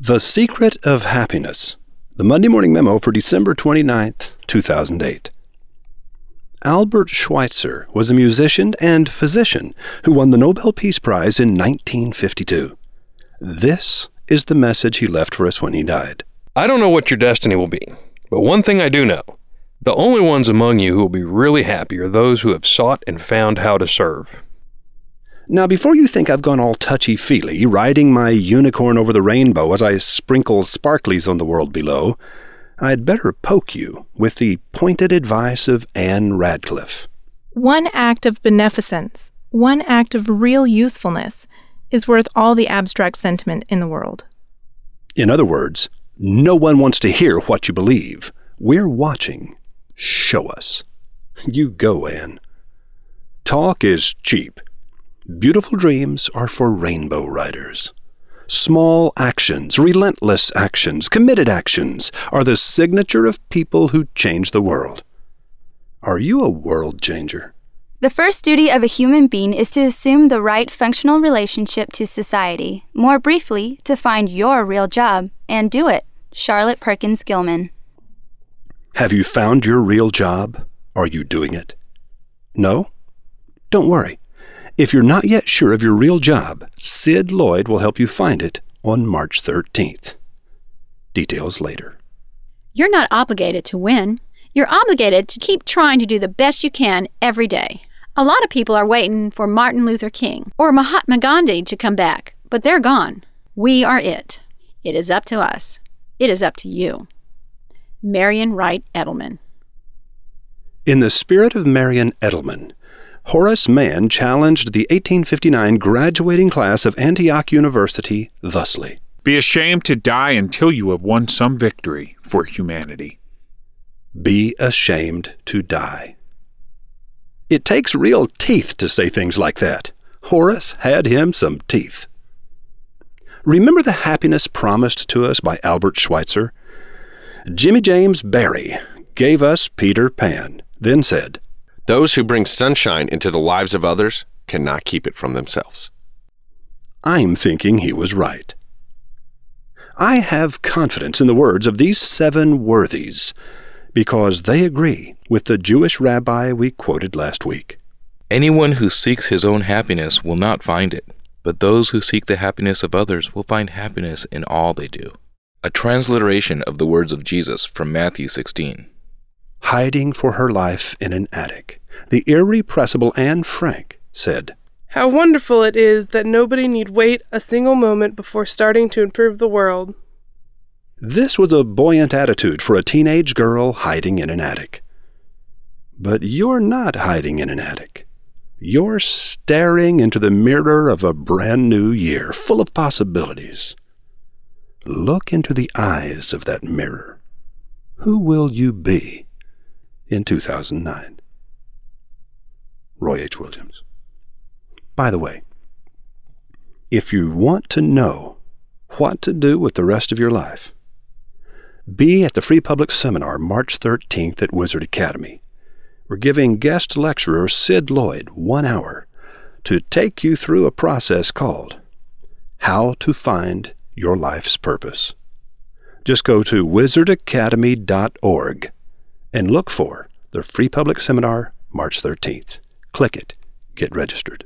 The Secret of Happiness, the Monday Morning Memo for December 29th, 2008. Albert Schweitzer was a musician and physician who won the Nobel Peace Prize in 1952. This is the message he left for us when he died. I don't know what your destiny will be, but one thing I do know the only ones among you who will be really happy are those who have sought and found how to serve. Now, before you think I've gone all touchy feely, riding my unicorn over the rainbow as I sprinkle sparklies on the world below, I'd better poke you with the pointed advice of Ann Radcliffe. One act of beneficence, one act of real usefulness, is worth all the abstract sentiment in the world. In other words, no one wants to hear what you believe. We're watching. Show us. You go, Ann. Talk is cheap. Beautiful dreams are for rainbow riders. Small actions, relentless actions, committed actions are the signature of people who change the world. Are you a world changer? The first duty of a human being is to assume the right functional relationship to society. More briefly, to find your real job and do it. Charlotte Perkins Gilman. Have you found your real job? Are you doing it? No? Don't worry. If you're not yet sure of your real job, Sid Lloyd will help you find it on March 13th. Details later. You're not obligated to win. You're obligated to keep trying to do the best you can every day. A lot of people are waiting for Martin Luther King or Mahatma Gandhi to come back, but they're gone. We are it. It is up to us. It is up to you. Marian Wright Edelman. In the spirit of Marian Edelman, Horace Mann challenged the 1859 graduating class of Antioch University thusly Be ashamed to die until you have won some victory for humanity. Be ashamed to die. It takes real teeth to say things like that. Horace had him some teeth. Remember the happiness promised to us by Albert Schweitzer? Jimmy James Barrie gave us Peter Pan, then said, those who bring sunshine into the lives of others cannot keep it from themselves. I'm thinking he was right. I have confidence in the words of these seven worthies because they agree with the Jewish rabbi we quoted last week. Anyone who seeks his own happiness will not find it, but those who seek the happiness of others will find happiness in all they do. A transliteration of the words of Jesus from Matthew 16 hiding for her life in an attic, the irrepressible Anne Frank said, How wonderful it is that nobody need wait a single moment before starting to improve the world. This was a buoyant attitude for a teenage girl hiding in an attic. But you're not hiding in an attic. You're staring into the mirror of a brand new year full of possibilities. Look into the eyes of that mirror. Who will you be? In 2009. Roy H. Williams. By the way, if you want to know what to do with the rest of your life, be at the Free Public Seminar March 13th at Wizard Academy. We're giving guest lecturer Sid Lloyd one hour to take you through a process called How to Find Your Life's Purpose. Just go to wizardacademy.org and look for the Free Public Seminar, March 13th. Click it. Get registered.